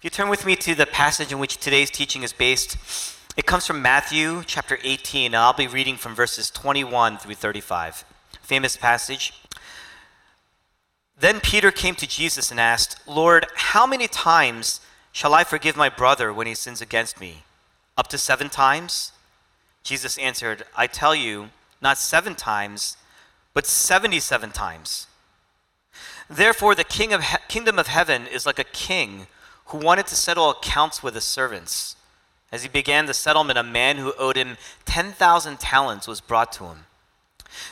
If you turn with me to the passage in which today's teaching is based, it comes from Matthew chapter 18, and I'll be reading from verses 21 through 35. Famous passage. Then Peter came to Jesus and asked, Lord, how many times shall I forgive my brother when he sins against me? Up to seven times? Jesus answered, I tell you, not seven times, but 77 times. Therefore, the king of he- kingdom of heaven is like a king who wanted to settle accounts with his servants. As he began the settlement, a man who owed him 10,000 talents was brought to him.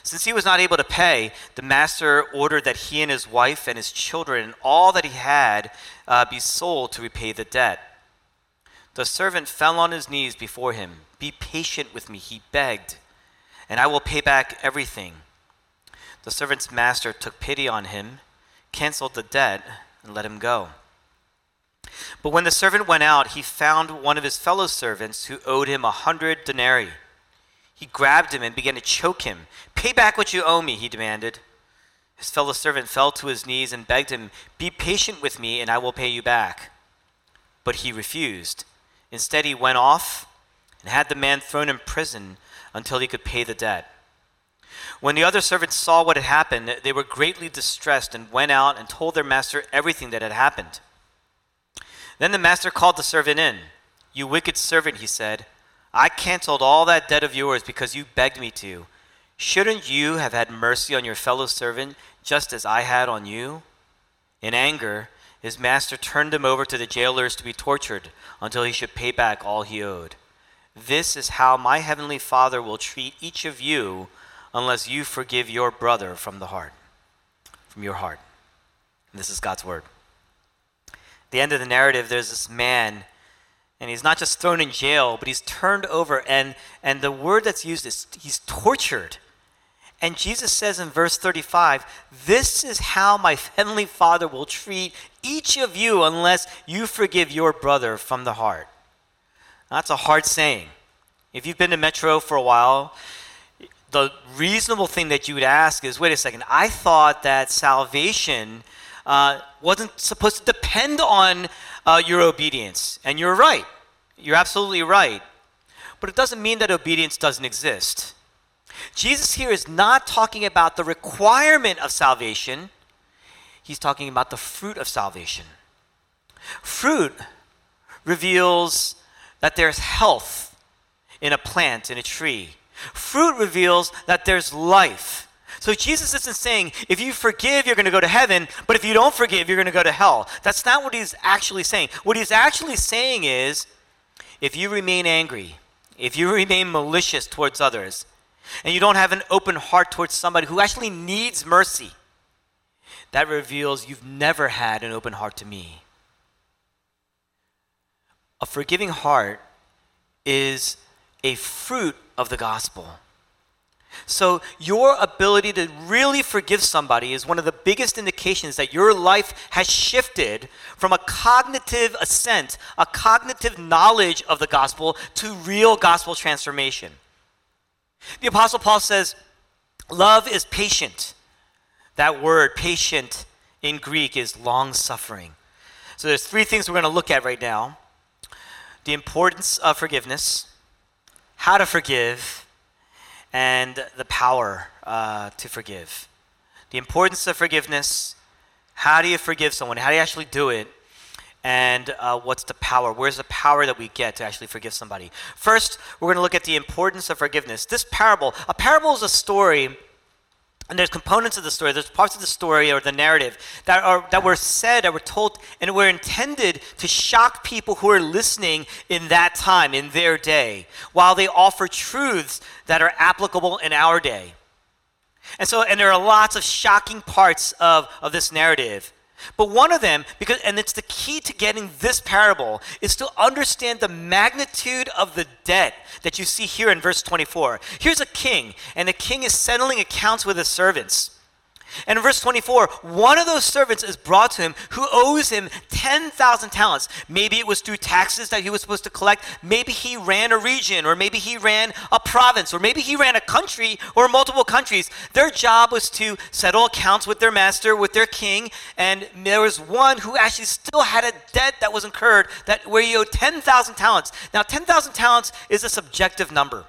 Since he was not able to pay, the master ordered that he and his wife and his children and all that he had uh, be sold to repay the debt. The servant fell on his knees before him. Be patient with me, he begged, and I will pay back everything. The servant's master took pity on him, canceled the debt, and let him go. But when the servant went out, he found one of his fellow servants who owed him a hundred denarii. He grabbed him and began to choke him. Pay back what you owe me, he demanded. His fellow servant fell to his knees and begged him, Be patient with me, and I will pay you back. But he refused. Instead, he went off and had the man thrown in prison until he could pay the debt. When the other servants saw what had happened, they were greatly distressed and went out and told their master everything that had happened. Then the master called the servant in. You wicked servant, he said, I canceled all that debt of yours because you begged me to. Shouldn't you have had mercy on your fellow servant just as I had on you? In anger, his master turned him over to the jailers to be tortured until he should pay back all he owed. This is how my heavenly Father will treat each of you unless you forgive your brother from the heart, from your heart. And this is God's word. The end of the narrative, there's this man, and he's not just thrown in jail, but he's turned over, and, and the word that's used is he's tortured. And Jesus says in verse 35, This is how my heavenly Father will treat each of you unless you forgive your brother from the heart. That's a hard saying. If you've been to Metro for a while, the reasonable thing that you would ask is wait a second, I thought that salvation uh, wasn't supposed to depend on uh, your obedience. And you're right. You're absolutely right. But it doesn't mean that obedience doesn't exist. Jesus here is not talking about the requirement of salvation, he's talking about the fruit of salvation. Fruit reveals that there's health in a plant, in a tree. Fruit reveals that there's life. So Jesus isn't saying if you forgive, you're going to go to heaven, but if you don't forgive, you're going to go to hell. That's not what he's actually saying. What he's actually saying is if you remain angry, if you remain malicious towards others, and you don't have an open heart towards somebody who actually needs mercy, that reveals you've never had an open heart to me. A forgiving heart is a fruit of the gospel. So, your ability to really forgive somebody is one of the biggest indications that your life has shifted from a cognitive assent, a cognitive knowledge of the gospel, to real gospel transformation. The Apostle Paul says, Love is patient. That word, patient, in Greek is long suffering. So, there's three things we're going to look at right now the importance of forgiveness, how to forgive, and the power uh, to forgive. The importance of forgiveness. How do you forgive someone? How do you actually do it? And uh, what's the power? Where's the power that we get to actually forgive somebody? First, we're going to look at the importance of forgiveness. This parable, a parable is a story and there's components of the story, there's parts of the story or the narrative that, are, that were said, that were told, and were intended to shock people who are listening in that time, in their day, while they offer truths that are applicable in our day. And so, and there are lots of shocking parts of, of this narrative. But one of them, because and it's the key to getting this parable, is to understand the magnitude of the debt that you see here in verse 24. Here's a king, and the king is settling accounts with his servants. And in verse 24, one of those servants is brought to him who owes him 10,000 talents. Maybe it was through taxes that he was supposed to collect. Maybe he ran a region, or maybe he ran a province, or maybe he ran a country or multiple countries. Their job was to settle accounts with their master, with their king. And there was one who actually still had a debt that was incurred that where he owed 10,000 talents. Now, 10,000 talents is a subjective number.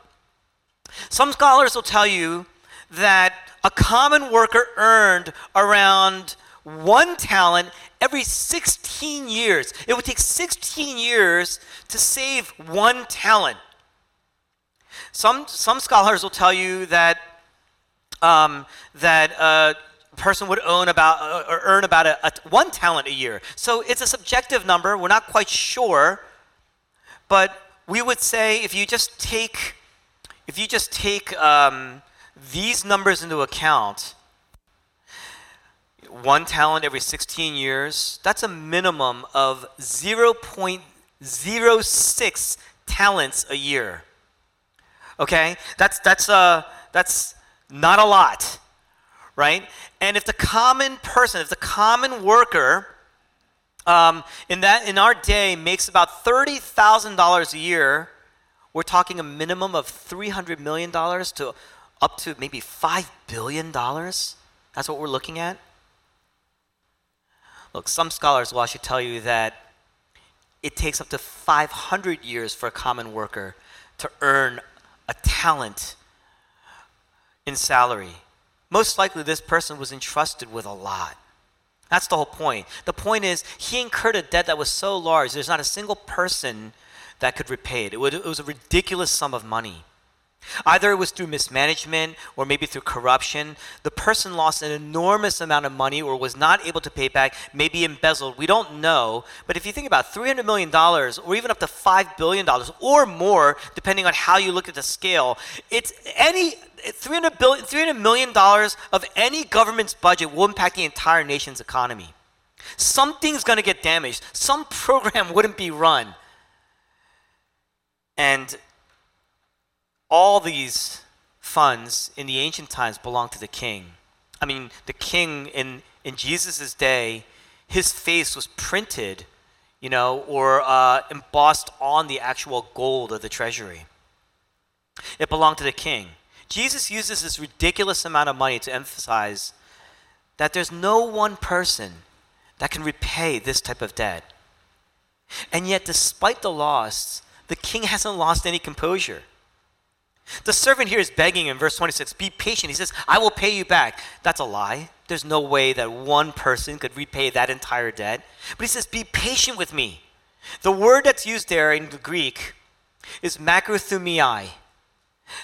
Some scholars will tell you that a common worker earned around one talent every 16 years. It would take 16 years to save one talent. Some, some scholars will tell you that, um, that a person would own about, uh, or earn about a, a, one talent a year. So it's a subjective number. We're not quite sure. But we would say if you just take, if you just take um, these numbers into account, one talent every 16 years, that's a minimum of 0.06 talents a year. Okay? That's, that's, uh, that's not a lot, right? And if the common person, if the common worker um, in, that, in our day makes about $30,000 a year, we're talking a minimum of $300 million to up to maybe $5 billion. That's what we're looking at. Look, some scholars will actually tell you that it takes up to 500 years for a common worker to earn a talent in salary. Most likely, this person was entrusted with a lot. That's the whole point. The point is, he incurred a debt that was so large, there's not a single person that could repay it. It was a ridiculous sum of money. Either it was through mismanagement or maybe through corruption. The person lost an enormous amount of money or was not able to pay back, maybe embezzled. We don't know. But if you think about $300 million or even up to $5 billion or more, depending on how you look at the scale, it's any. $300, billion, $300 million of any government's budget will impact the entire nation's economy. Something's going to get damaged. Some program wouldn't be run. And all these funds in the ancient times belonged to the king. I mean, the king in, in Jesus' day, his face was printed, you know, or uh, embossed on the actual gold of the treasury. It belonged to the king. Jesus uses this ridiculous amount of money to emphasize that there's no one person that can repay this type of debt. And yet, despite the loss, the king hasn't lost any composure. The servant here is begging in verse 26 be patient. He says, I will pay you back. That's a lie. There's no way that one person could repay that entire debt. But he says, Be patient with me. The word that's used there in the Greek is makrothumii.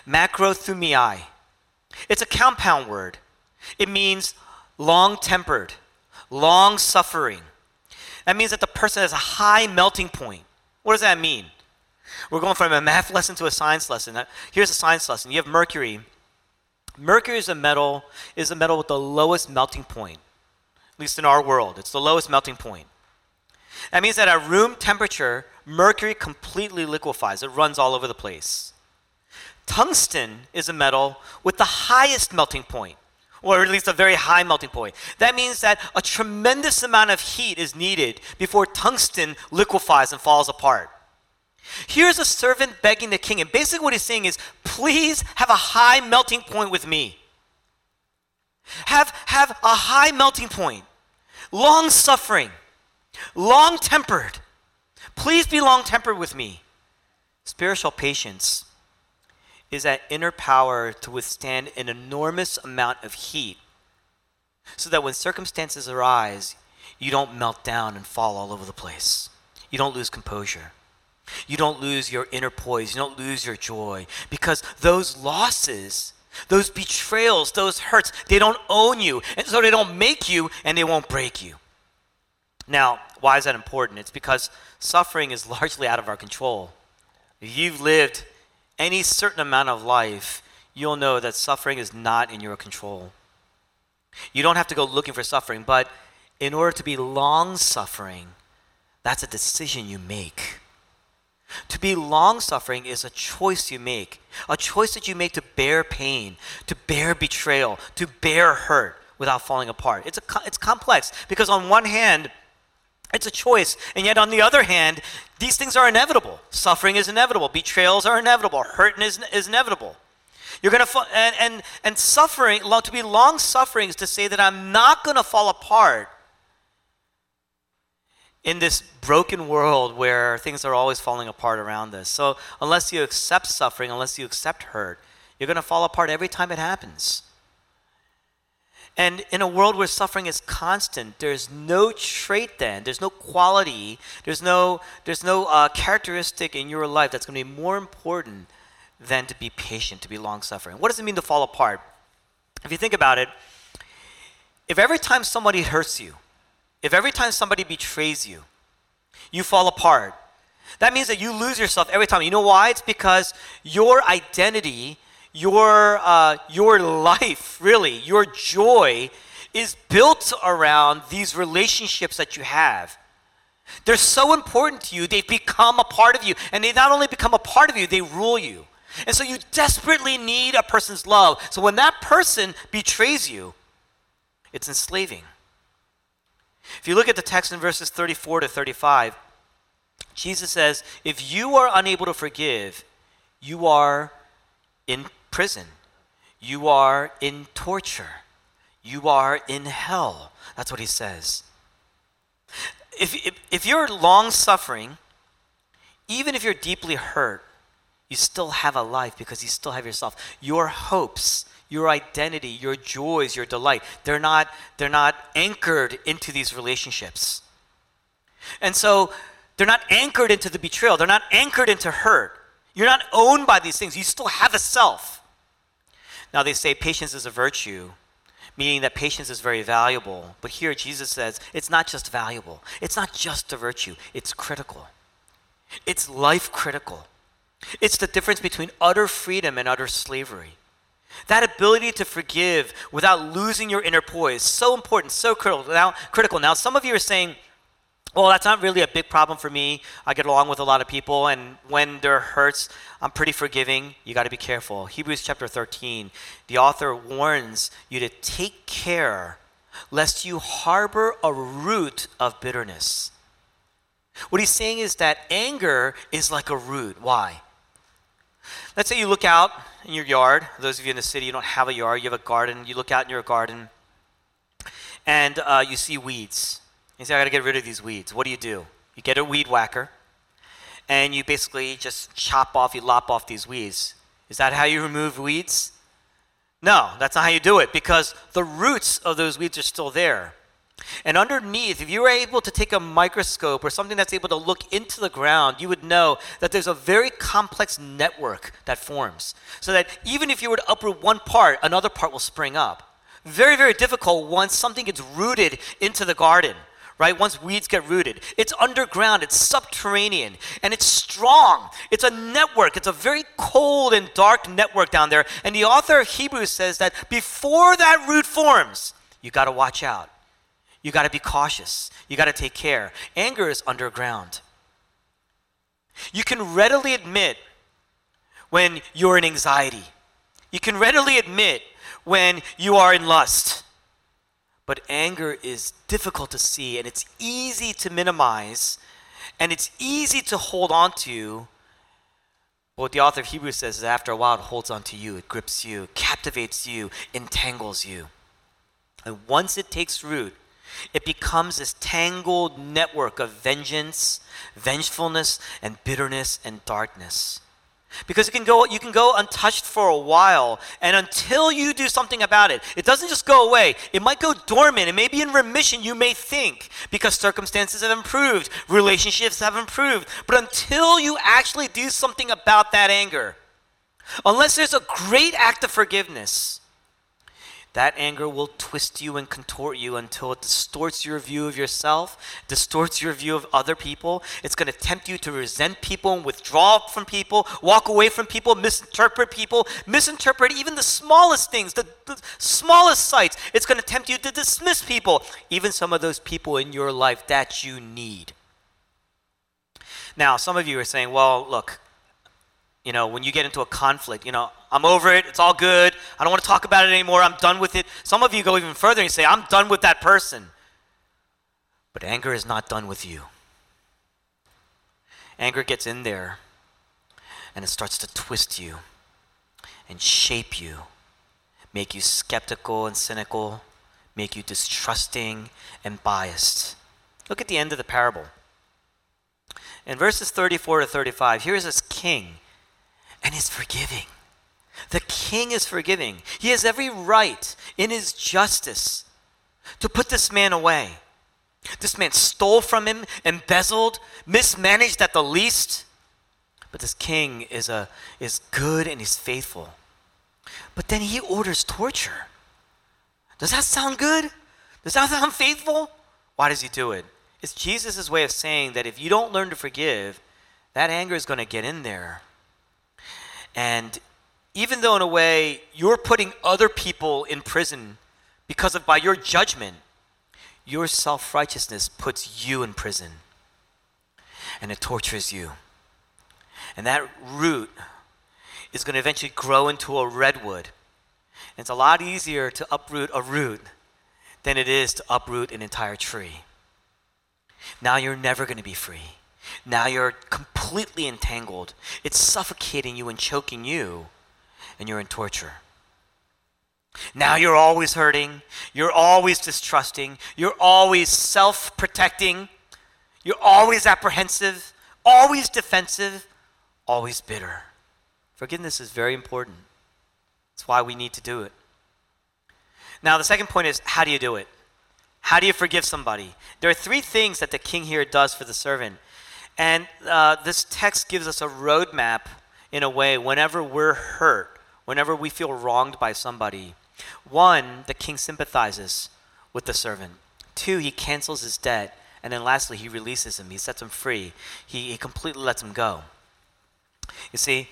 Makrothumii. It's a compound word. It means long tempered, long suffering. That means that the person has a high melting point. What does that mean? We're going from a math lesson to a science lesson. Here's a science lesson. You have mercury. Mercury is a metal is a metal with the lowest melting point. At least in our world, it's the lowest melting point. That means that at room temperature, mercury completely liquefies. It runs all over the place. Tungsten is a metal with the highest melting point, or at least a very high melting point. That means that a tremendous amount of heat is needed before tungsten liquefies and falls apart. Here's a servant begging the king, and basically what he's saying is, please have a high melting point with me. Have, have a high melting point, long suffering, long tempered. Please be long tempered with me. Spiritual patience is that inner power to withstand an enormous amount of heat so that when circumstances arise, you don't melt down and fall all over the place. You don't lose composure. You don't lose your inner poise. You don't lose your joy because those losses, those betrayals, those hurts, they don't own you. And so they don't make you and they won't break you. Now, why is that important? It's because suffering is largely out of our control. If you've lived any certain amount of life, you'll know that suffering is not in your control. You don't have to go looking for suffering, but in order to be long suffering, that's a decision you make. To be long suffering is a choice you make, a choice that you make to bear pain, to bear betrayal, to bear hurt. without falling apart. It's, a, it's complex because, on one hand, it's a choice, and yet on the other hand, these things are inevitable. Suffering is inevitable, betrayals are inevitable, hurt is, is inevitable. You're going to and, and and suffering to be long suffering is to say that I'm not going to fall apart in this broken world where things are always falling apart around us. So unless you accept suffering, unless you accept hurt, you're going to fall apart every time it happens. And in a world where suffering is constant, there's no trait then, there's no quality, there's no, there's no uh, characteristic in your life that's going to be more important than to be patient, to be long suffering. What does it mean to fall apart? If you think about it, if every time somebody hurts you, if every time somebody betrays you, you fall apart, that means that you lose yourself every time. You know why? It's because your identity, your, uh, your life, really, your joy is built around these relationships that you have. They're so important to you, they've become a part of you. And they not only become a part of you, they rule you. And so you desperately need a person's love. So when that person betrays you, it's enslaving. If you look at the text in verses 34 to 35, Jesus says, If you are unable to forgive, you are in prison, you are in torture, you are in hell. That's what he says. If, if, if you're long suffering, even if you're deeply hurt, you still have a life because you still have yourself. Your hopes, your identity, your joys, your delight, they're not, they're not anchored into these relationships. And so they're not anchored into the betrayal, they're not anchored into hurt. You're not owned by these things, you still have a self. Now, they say patience is a virtue, meaning that patience is very valuable. But here, Jesus says it's not just valuable, it's not just a virtue, it's critical. It's life critical. It's the difference between utter freedom and utter slavery. That ability to forgive without losing your inner poise, so important, so critical. Now, critical. Now, some of you are saying, well, that's not really a big problem for me. I get along with a lot of people, and when there hurts, I'm pretty forgiving. You got to be careful. Hebrews chapter 13, the author warns you to take care lest you harbor a root of bitterness. What he's saying is that anger is like a root. Why? Let's say you look out in your yard. Those of you in the city, you don't have a yard, you have a garden. You look out in your garden and uh, you see weeds. You say, I got to get rid of these weeds. What do you do? You get a weed whacker and you basically just chop off, you lop off these weeds. Is that how you remove weeds? No, that's not how you do it because the roots of those weeds are still there. And underneath, if you were able to take a microscope or something that's able to look into the ground, you would know that there's a very complex network that forms. So that even if you were to uproot one part, another part will spring up. Very, very difficult once something gets rooted into the garden, right? Once weeds get rooted. It's underground, it's subterranean, and it's strong. It's a network, it's a very cold and dark network down there. And the author of Hebrews says that before that root forms, you got to watch out you got to be cautious. You got to take care. Anger is underground. You can readily admit when you're in anxiety. You can readily admit when you are in lust. But anger is difficult to see and it's easy to minimize and it's easy to hold on to. What the author of Hebrews says is after a while it holds on to you, it grips you, captivates you, entangles you. And once it takes root, it becomes this tangled network of vengeance, vengefulness, and bitterness and darkness. Because it can go, you can go untouched for a while, and until you do something about it, it doesn't just go away. It might go dormant. It may be in remission, you may think, because circumstances have improved, relationships have improved. But until you actually do something about that anger, unless there's a great act of forgiveness, that anger will twist you and contort you until it distorts your view of yourself, distorts your view of other people. It's going to tempt you to resent people and withdraw from people, walk away from people, misinterpret people, misinterpret even the smallest things, the, the smallest sights. It's going to tempt you to dismiss people, even some of those people in your life that you need. Now, some of you are saying, well, look, you know, when you get into a conflict, you know, I'm over it, it's all good, I don't want to talk about it anymore, I'm done with it. Some of you go even further and say, I'm done with that person. But anger is not done with you. Anger gets in there and it starts to twist you and shape you, make you skeptical and cynical, make you distrusting and biased. Look at the end of the parable. In verses 34 to 35, here's this king, and is forgiving. The king is forgiving. He has every right in his justice to put this man away. This man stole from him, embezzled, mismanaged at the least. But this king is, a, is good and he's faithful. But then he orders torture. Does that sound good? Does that sound faithful? Why does he do it? It's Jesus' way of saying that if you don't learn to forgive, that anger is going to get in there. And even though, in a way, you're putting other people in prison because of by your judgment, your self righteousness puts you in prison and it tortures you. And that root is going to eventually grow into a redwood. And it's a lot easier to uproot a root than it is to uproot an entire tree. Now you're never going to be free. Now you're completely entangled. It's suffocating you and choking you, and you're in torture. Now you're always hurting. You're always distrusting. You're always self protecting. You're always apprehensive, always defensive, always bitter. Forgiveness is very important. That's why we need to do it. Now, the second point is how do you do it? How do you forgive somebody? There are three things that the king here does for the servant. And uh, this text gives us a roadmap in a way whenever we're hurt, whenever we feel wronged by somebody. One, the king sympathizes with the servant. Two, he cancels his debt. And then lastly, he releases him. He sets him free. He, he completely lets him go. You see,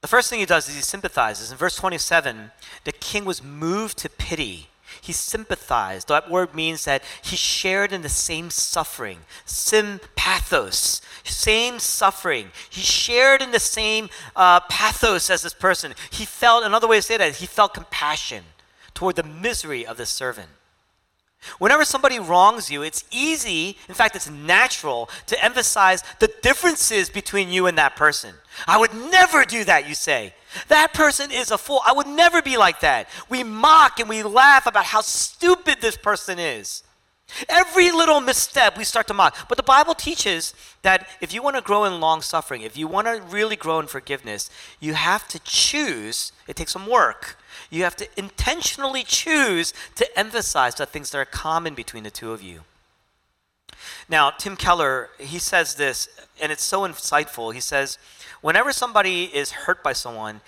the first thing he does is he sympathizes. In verse 27, the king was moved to pity. He sympathized. That word means that he shared in the same suffering. Sympathos, same suffering. He shared in the same uh, pathos as this person. He felt, another way to say that, he felt compassion toward the misery of the servant. Whenever somebody wrongs you, it's easy, in fact, it's natural to emphasize the differences between you and that person. I would never do that, you say. That person is a fool. I would never be like that. We mock and we laugh about how stupid this person is. Every little misstep we start to mock. But the Bible teaches that if you want to grow in long suffering, if you want to really grow in forgiveness, you have to choose, it takes some work you have to intentionally choose to emphasize the things that are common between the two of you. Now, Tim Keller, he says this, and it's so insightful. He says, whenever somebody is hurt by someone,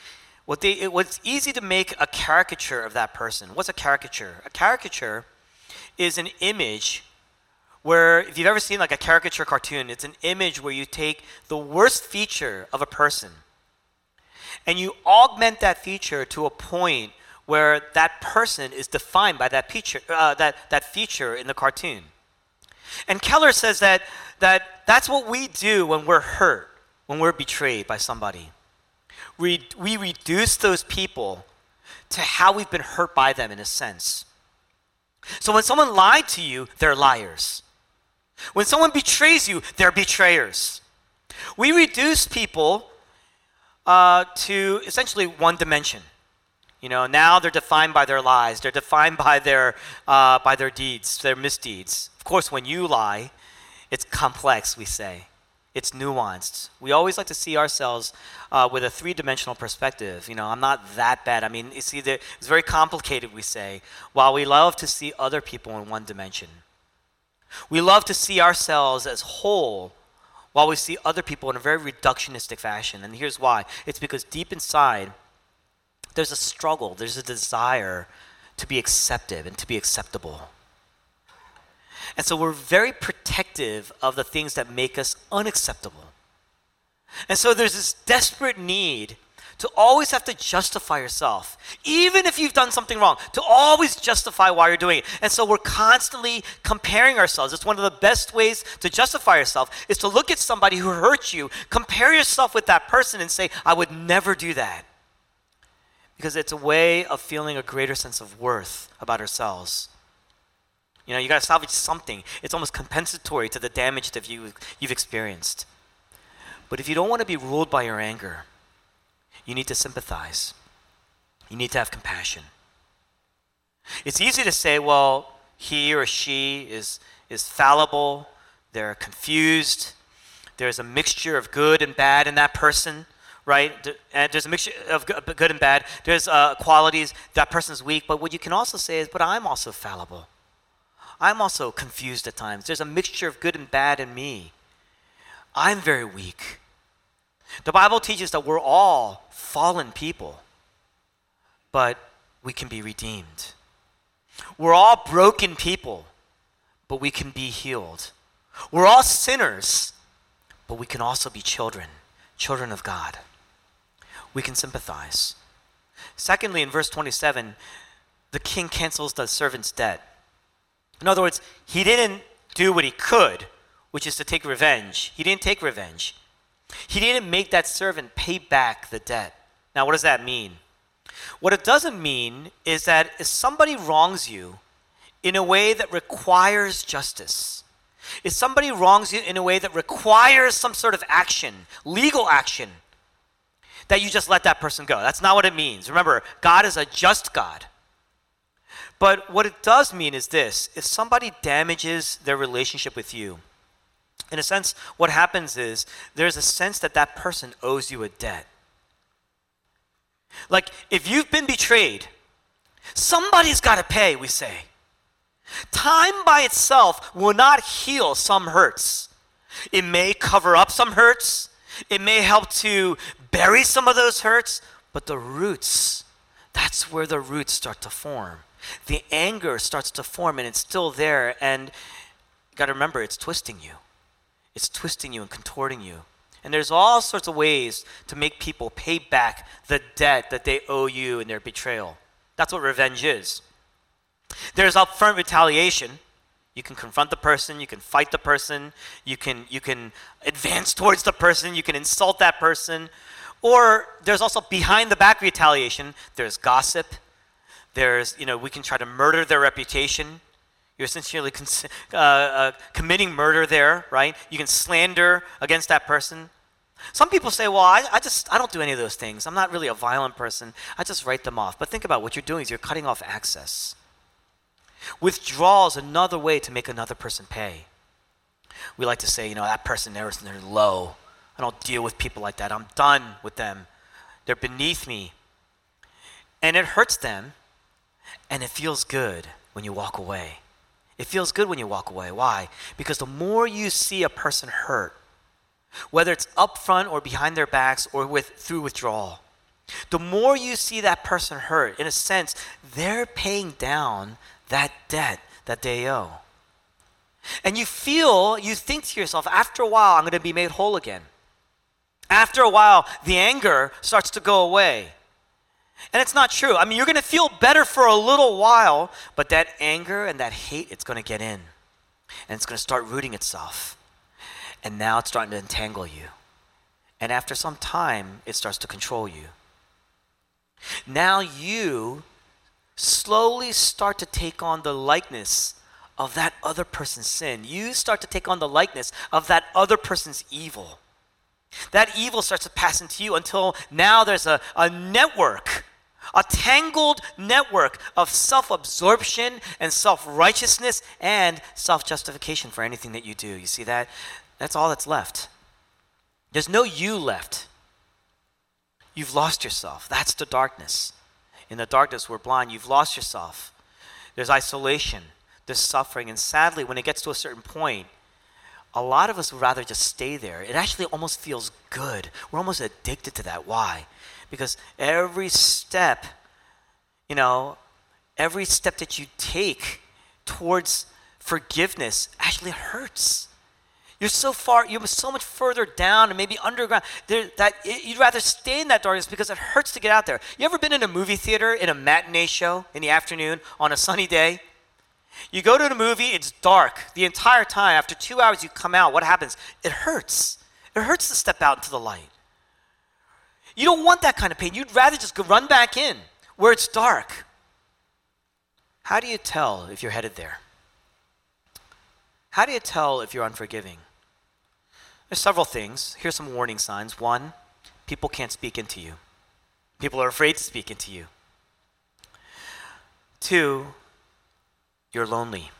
what they, it, what's easy to make a caricature of that person. What's a caricature? A caricature is an image where, if you've ever seen like a caricature cartoon, it's an image where you take the worst feature of a person and you augment that feature to a point where that person is defined by that feature, uh, that, that feature in the cartoon. And Keller says that, that that's what we do when we're hurt, when we're betrayed by somebody. We, we reduce those people to how we've been hurt by them in a sense. So when someone lied to you, they're liars. When someone betrays you, they're betrayers. We reduce people uh, to essentially one dimension. You know, now they're defined by their lies. They're defined by their, uh, by their deeds, their misdeeds. Of course, when you lie, it's complex, we say. It's nuanced. We always like to see ourselves uh, with a three dimensional perspective. You know, I'm not that bad. I mean, you see, it's very complicated, we say, while we love to see other people in one dimension. We love to see ourselves as whole while we see other people in a very reductionistic fashion. And here's why it's because deep inside, there's a struggle, there's a desire to be accepted and to be acceptable. And so we're very protective of the things that make us unacceptable. And so there's this desperate need to always have to justify yourself, even if you've done something wrong, to always justify why you're doing it. And so we're constantly comparing ourselves. It's one of the best ways to justify yourself is to look at somebody who hurt you, compare yourself with that person, and say, I would never do that. Because it's a way of feeling a greater sense of worth about ourselves. You know, you got to salvage something. It's almost compensatory to the damage that you, you've experienced. But if you don't want to be ruled by your anger, you need to sympathize. You need to have compassion. It's easy to say, well, he or she is, is fallible, they're confused, there's a mixture of good and bad in that person, right? And there's a mixture of good and bad. There's uh, qualities, that person's weak, but what you can also say is, but I'm also fallible. I'm also confused at times. There's a mixture of good and bad in me. I'm very weak. The Bible teaches that we're all fallen people, but we can be redeemed. We're all broken people, but we can be healed. We're all sinners, but we can also be children, children of God. We can sympathize. Secondly, in verse 27, the king cancels the servant's debt. In other words, he didn't do what he could, which is to take revenge. He didn't take revenge. He didn't make that servant pay back the debt. Now, what does that mean? What it doesn't mean is that if somebody wrongs you in a way that requires justice, if somebody wrongs you in a way that requires some sort of action, legal action, that you just let that person go. That's not what it means. Remember, God is a just God. But what it does mean is this if somebody damages their relationship with you, in a sense, what happens is there's a sense that that person owes you a debt. Like, if you've been betrayed, somebody's got to pay, we say. Time by itself will not heal some hurts. It may cover up some hurts, it may help to bury some of those hurts, but the roots, that's where the roots start to form. The anger starts to form and it's still there, and you got to remember, it's twisting you. It's twisting you and contorting you. And there's all sorts of ways to make people pay back the debt that they owe you in their betrayal. That's what revenge is. There's upfront retaliation. You can confront the person, you can fight the person, you can you can advance towards the person, you can insult that person. Or there's also behind the back retaliation. There's gossip. There's, you know, we can try to murder their reputation. You're essentially cons- uh, uh, committing murder there, right? You can slander against that person. Some people say, well, I, I just, I don't do any of those things. I'm not really a violent person. I just write them off. But think about what you're doing is you're cutting off access. Withdrawal is another way to make another person pay. We like to say, you know, that person there is they're low. I don't deal with people like that. I'm done with them. They're beneath me. And it hurts them, and it feels good when you walk away. It feels good when you walk away. Why? Because the more you see a person hurt, whether it's up front or behind their backs or with through withdrawal, the more you see that person hurt, in a sense, they're paying down that debt that they owe. And you feel, you think to yourself, after a while, I'm going to be made whole again. After a while, the anger starts to go away. And it's not true. I mean, you're going to feel better for a little while, but that anger and that hate, it's going to get in. And it's going to start rooting itself. And now it's starting to entangle you. And after some time, it starts to control you. Now you slowly start to take on the likeness of that other person's sin. You start to take on the likeness of that other person's evil. That evil starts to pass into you until now there's a, a network a tangled network of self absorption and self righteousness and self justification for anything that you do. You see that? That's all that's left. There's no you left. You've lost yourself. That's the darkness. In the darkness, we're blind. You've lost yourself. There's isolation, there's suffering. And sadly, when it gets to a certain point, a lot of us would rather just stay there. It actually almost feels good. We're almost addicted to that. Why? Because every step, you know, every step that you take towards forgiveness actually hurts. You're so far, you're so much further down and maybe underground there, that you'd rather stay in that darkness because it hurts to get out there. You ever been in a movie theater in a matinee show in the afternoon on a sunny day? You go to the movie, it's dark the entire time. After two hours, you come out. What happens? It hurts. It hurts to step out into the light. You don't want that kind of pain. You'd rather just go run back in where it's dark. How do you tell if you're headed there? How do you tell if you're unforgiving? There's several things. Here's some warning signs. One, people can't speak into you. People are afraid to speak into you. Two, you're lonely.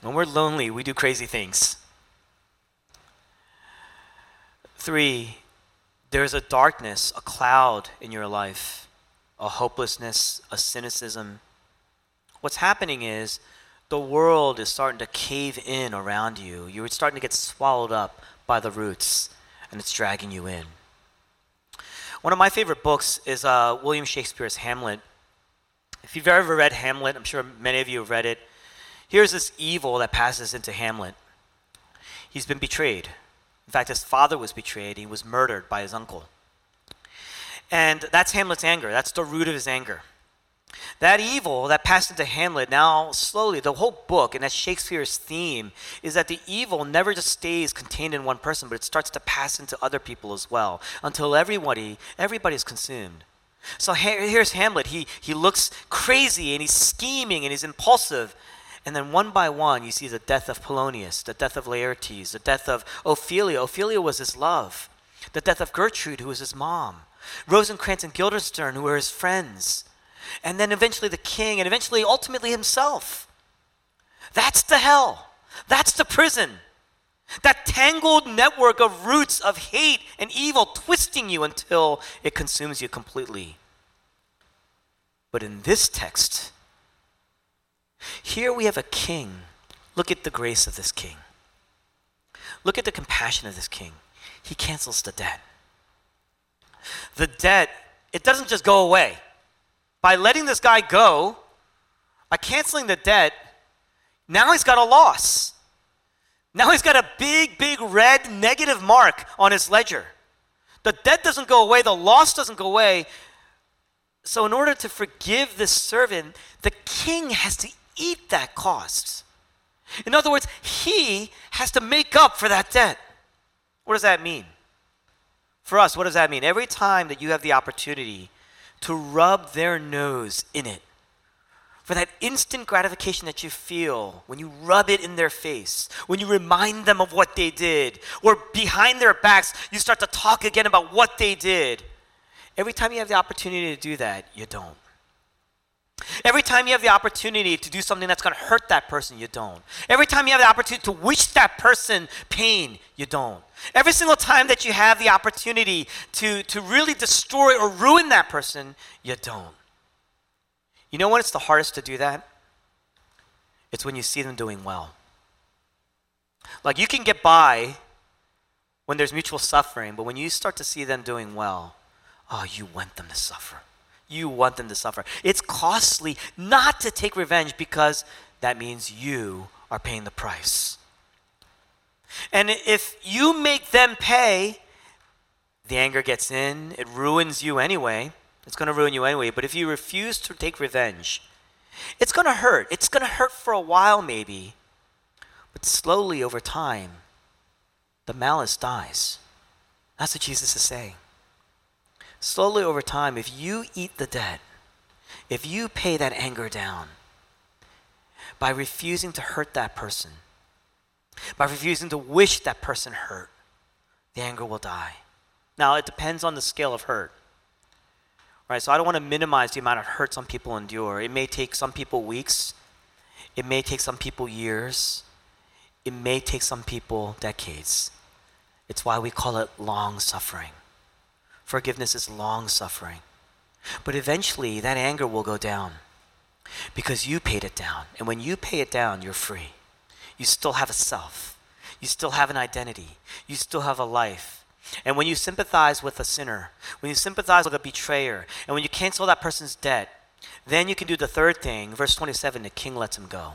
When we're lonely, we do crazy things. Three, there's a darkness, a cloud in your life, a hopelessness, a cynicism. What's happening is the world is starting to cave in around you. You're starting to get swallowed up by the roots, and it's dragging you in. One of my favorite books is uh, William Shakespeare's Hamlet. If you've ever read Hamlet, I'm sure many of you have read it. Here's this evil that passes into Hamlet. He's been betrayed. In fact, his father was betrayed. He was murdered by his uncle. And that's Hamlet's anger. That's the root of his anger. That evil that passed into Hamlet now slowly, the whole book, and that's Shakespeare's theme, is that the evil never just stays contained in one person, but it starts to pass into other people as well, until everybody, everybody's consumed. So here's Hamlet. He, he looks crazy and he's scheming and he's impulsive. And then one by one, you see the death of Polonius, the death of Laertes, the death of Ophelia. Ophelia was his love. The death of Gertrude, who was his mom. Rosencrantz and Guildenstern, who were his friends and then eventually the king, and eventually, ultimately, himself. That's the hell. That's the prison. That tangled network of roots of hate and evil twisting you until it consumes you completely. But in this text, here we have a king. Look at the grace of this king. Look at the compassion of this king. He cancels the debt. The debt, it doesn't just go away by letting this guy go, by canceling the debt, now he's got a loss. Now he's got a big, big red negative mark on his ledger. The debt doesn't go away, the loss doesn't go away. So, in order to forgive this servant, the king has to eat that cost. In other words, he has to make up for that debt. What does that mean? For us, what does that mean? Every time that you have the opportunity to rub their nose in it. For that instant gratification that you feel when you rub it in their face, when you remind them of what they did, or behind their backs, you start to talk again about what they did. Every time you have the opportunity to do that, you don't. Every time you have the opportunity to do something that's going to hurt that person, you don't. Every time you have the opportunity to wish that person pain, you don't. Every single time that you have the opportunity to, to really destroy or ruin that person, you don't. You know when it's the hardest to do that? It's when you see them doing well. Like you can get by when there's mutual suffering, but when you start to see them doing well, oh, you want them to suffer. You want them to suffer. It's costly not to take revenge because that means you are paying the price. And if you make them pay, the anger gets in, it ruins you anyway. It's going to ruin you anyway. But if you refuse to take revenge, it's going to hurt. It's going to hurt for a while, maybe. But slowly over time, the malice dies. That's what Jesus is saying. Slowly over time, if you eat the debt, if you pay that anger down by refusing to hurt that person, by refusing to wish that person hurt, the anger will die. Now, it depends on the scale of hurt. Right? So I don't want to minimize the amount of hurt some people endure. It may take some people weeks. It may take some people years. It may take some people decades. It's why we call it long suffering. Forgiveness is long suffering. But eventually, that anger will go down because you paid it down. And when you pay it down, you're free you still have a self. You still have an identity. You still have a life. And when you sympathize with a sinner, when you sympathize with a betrayer, and when you cancel that person's debt, then you can do the third thing. Verse 27 the king lets him go.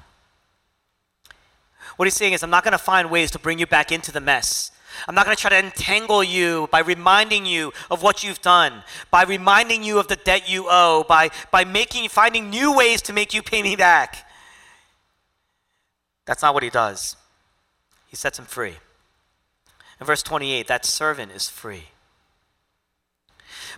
What he's saying is, I'm not going to find ways to bring you back into the mess. I'm not going to try to entangle you by reminding you of what you've done, by reminding you of the debt you owe, by, by making, finding new ways to make you pay me back. That's not what he does. He sets him free. In verse 28, that servant is free.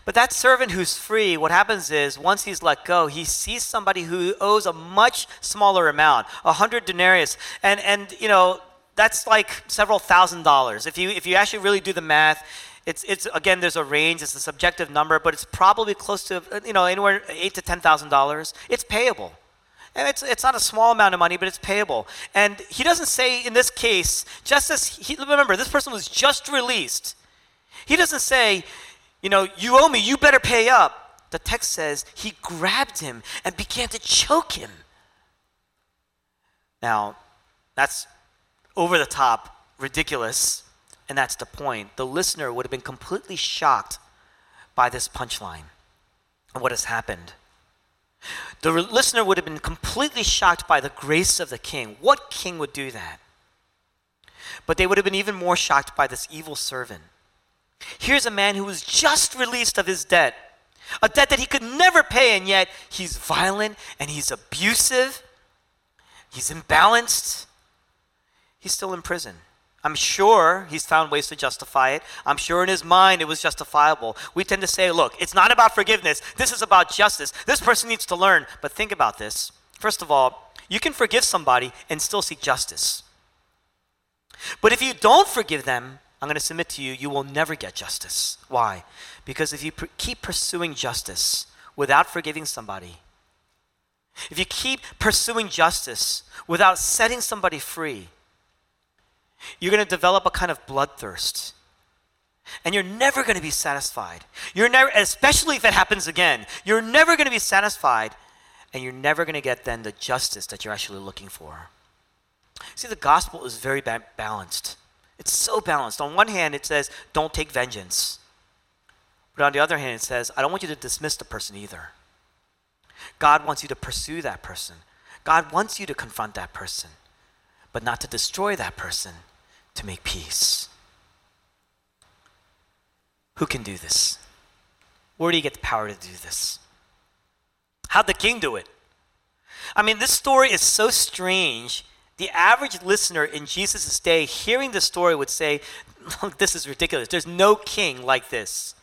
But that servant who's free, what happens is once he's let go, he sees somebody who owes a much smaller amount, a hundred denarius, and and you know that's like several thousand dollars. If you if you actually really do the math, it's it's again there's a range, it's a subjective number, but it's probably close to you know anywhere eight to ten thousand dollars. It's payable. And it's, it's not a small amount of money, but it's payable. And he doesn't say in this case, just as he, remember, this person was just released. He doesn't say, you know, you owe me, you better pay up. The text says he grabbed him and began to choke him. Now, that's over the top, ridiculous, and that's the point. The listener would have been completely shocked by this punchline and what has happened. The listener would have been completely shocked by the grace of the king. What king would do that? But they would have been even more shocked by this evil servant. Here's a man who was just released of his debt, a debt that he could never pay, and yet he's violent and he's abusive, he's imbalanced, he's still in prison. I'm sure he's found ways to justify it. I'm sure in his mind it was justifiable. We tend to say, look, it's not about forgiveness. This is about justice. This person needs to learn. But think about this. First of all, you can forgive somebody and still seek justice. But if you don't forgive them, I'm going to submit to you, you will never get justice. Why? Because if you pr- keep pursuing justice without forgiving somebody, if you keep pursuing justice without setting somebody free, you're going to develop a kind of bloodthirst. And you're never going to be satisfied. You're never, especially if it happens again, you're never going to be satisfied, and you're never going to get then the justice that you're actually looking for. See, the gospel is very ba- balanced. It's so balanced. On one hand, it says, don't take vengeance. But on the other hand, it says, I don't want you to dismiss the person either. God wants you to pursue that person. God wants you to confront that person, but not to destroy that person, to make peace. Who can do this? Where do you get the power to do this? How'd the king do it? I mean, this story is so strange. The average listener in Jesus' day, hearing the story, would say, This is ridiculous. There's no king like this.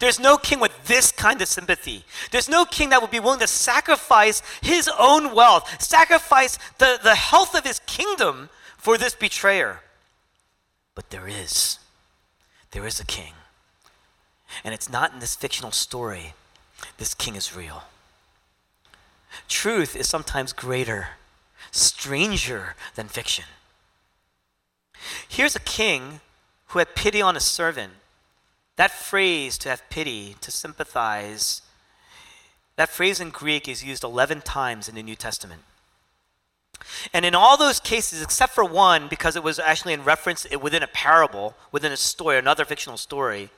There's no king this kind of sympathy. There's no king that would be willing to sacrifice his own wealth, sacrifice the, the health of his kingdom for this betrayer. But there is. There is a king. And it's not in this fictional story. This king is real. Truth is sometimes greater, stranger than fiction. Here's a king who had pity on a servant. That phrase, to have pity, to sympathize, that phrase in Greek is used 11 times in the New Testament. And in all those cases, except for one, because it was actually in reference within a parable, within a story, another fictional story,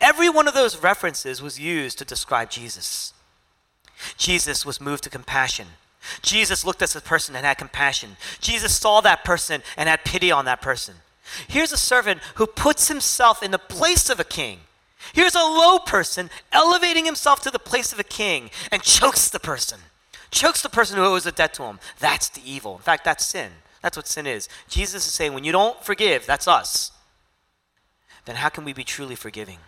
every one of those references was used to describe Jesus. Jesus was moved to compassion. Jesus looked at the person and had compassion. Jesus saw that person and had pity on that person. Here's a servant who puts himself in the place of a king. Here's a low person elevating himself to the place of a king and chokes the person chokes the person who owes a debt to him. That's the evil. In fact, that's sin. That's what sin is. Jesus is saying, when you don't forgive, that's us. Then how can we be truly forgiving?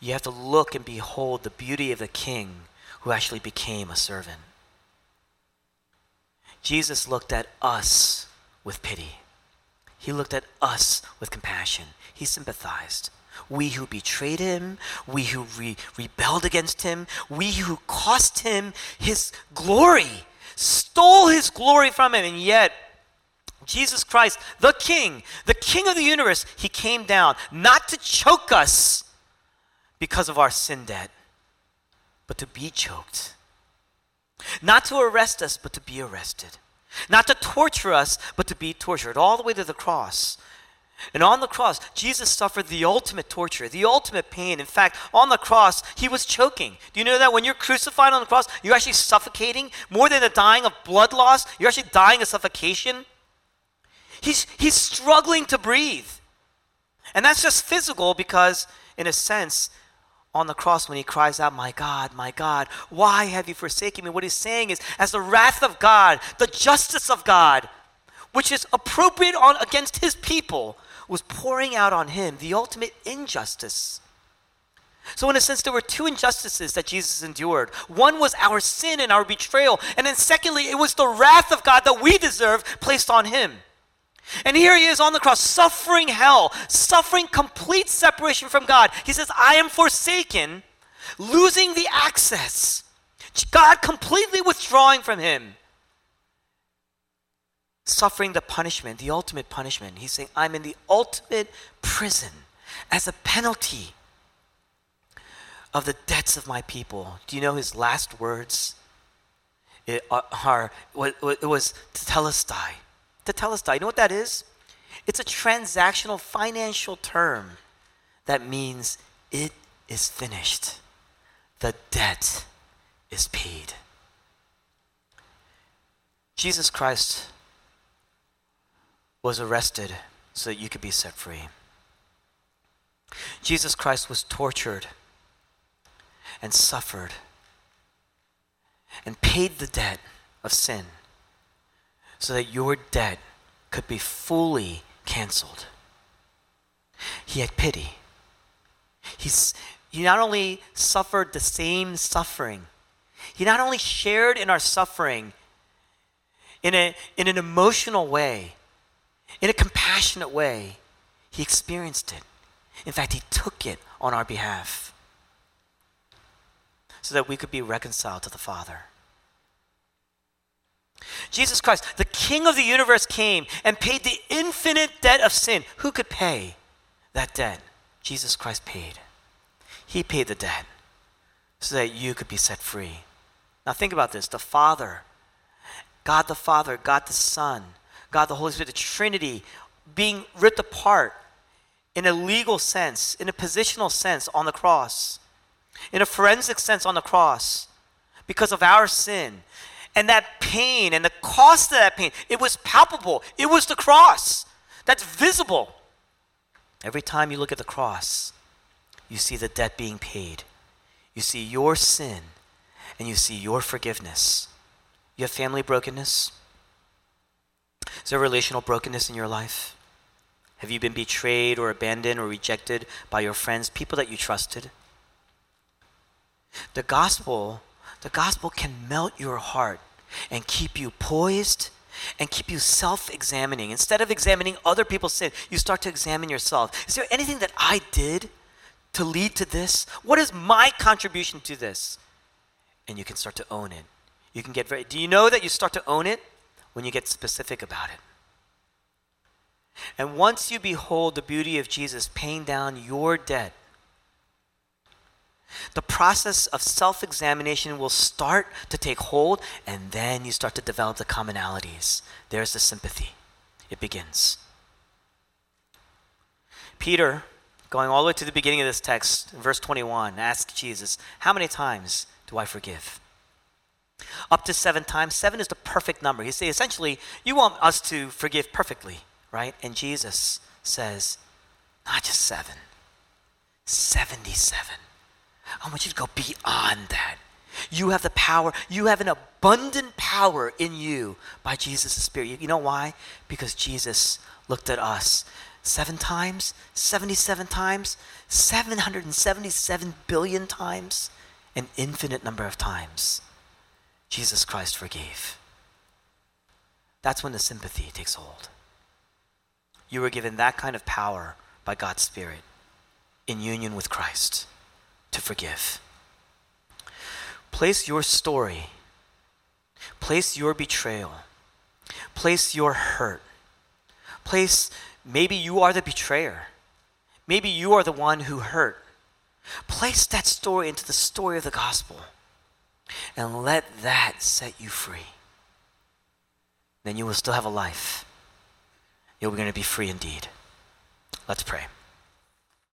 You have to look and behold the beauty of the king who actually became a servant. Jesus looked at us with pity. He looked at us with compassion. He sympathized we who betrayed him, we who re- rebelled against him, we who cost him his glory, stole his glory from him, and yet Jesus Christ, the King, the King of the universe, he came down not to choke us because of our sin debt, but to be choked. Not to arrest us, but to be arrested. Not to torture us, but to be tortured, all the way to the cross. And on the cross, Jesus suffered the ultimate torture, the ultimate pain. In fact, on the cross, he was choking. Do you know that when you're crucified on the cross, you're actually suffocating? More than the dying of blood loss, you're actually dying of suffocation. He's, he's struggling to breathe. And that's just physical because, in a sense, on the cross when he cries out, My God, my God, why have you forsaken me? What he's saying is, as the wrath of God, the justice of God, which is appropriate on against his people, was pouring out on him, the ultimate injustice. So, in a sense, there were two injustices that Jesus endured. One was our sin and our betrayal, and then secondly, it was the wrath of God that we deserve placed on him. And here he is on the cross, suffering hell, suffering complete separation from God. He says, I am forsaken, losing the access. God completely withdrawing from him, suffering the punishment, the ultimate punishment. He's saying, I'm in the ultimate prison as a penalty of the debts of my people. Do you know his last words? It uh, are, it was tetelestai tetelestai. You know what that is? It's a transactional financial term that means it is finished. The debt is paid. Jesus Christ was arrested so that you could be set free. Jesus Christ was tortured and suffered and paid the debt of sin so that your debt could be fully canceled. He had pity. He's, he not only suffered the same suffering, he not only shared in our suffering in, a, in an emotional way, in a compassionate way, he experienced it. In fact, he took it on our behalf so that we could be reconciled to the Father. Jesus Christ, the King of the universe, came and paid the infinite debt of sin. Who could pay that debt? Jesus Christ paid. He paid the debt so that you could be set free. Now, think about this the Father, God the Father, God the Son, God the Holy Spirit, the Trinity being ripped apart in a legal sense, in a positional sense on the cross, in a forensic sense on the cross because of our sin and that pain and the cost of that pain, it was palpable. It was the cross. That's visible. Every time you look at the cross, you see the debt being paid. You see your sin and you see your forgiveness. You have family brokenness? Is there relational brokenness in your life? Have you been betrayed or abandoned or rejected by your friends, people that you trusted? The gospel the gospel can melt your heart and keep you poised and keep you self examining. Instead of examining other people's sin, you start to examine yourself. Is there anything that I did to lead to this? What is my contribution to this? And you can start to own it. You can get very, do you know that you start to own it when you get specific about it? And once you behold the beauty of Jesus paying down your debt, the process of self examination will start to take hold, and then you start to develop the commonalities. There's the sympathy. It begins. Peter, going all the way to the beginning of this text, verse 21, asks Jesus, How many times do I forgive? Up to seven times. Seven is the perfect number. He says, essentially, you want us to forgive perfectly, right? And Jesus says, Not just seven, 77. I want you to go beyond that. You have the power, you have an abundant power in you by Jesus' Spirit. You know why? Because Jesus looked at us seven times, 77 times, 777 billion times, an infinite number of times. Jesus Christ forgave. That's when the sympathy takes hold. You were given that kind of power by God's Spirit in union with Christ to forgive. Place your story, place your betrayal, place your hurt, place maybe you are the betrayer, maybe you are the one who hurt. Place that story into the story of the gospel and let that set you free. Then you will still have a life. You're going to be free indeed. Let's pray.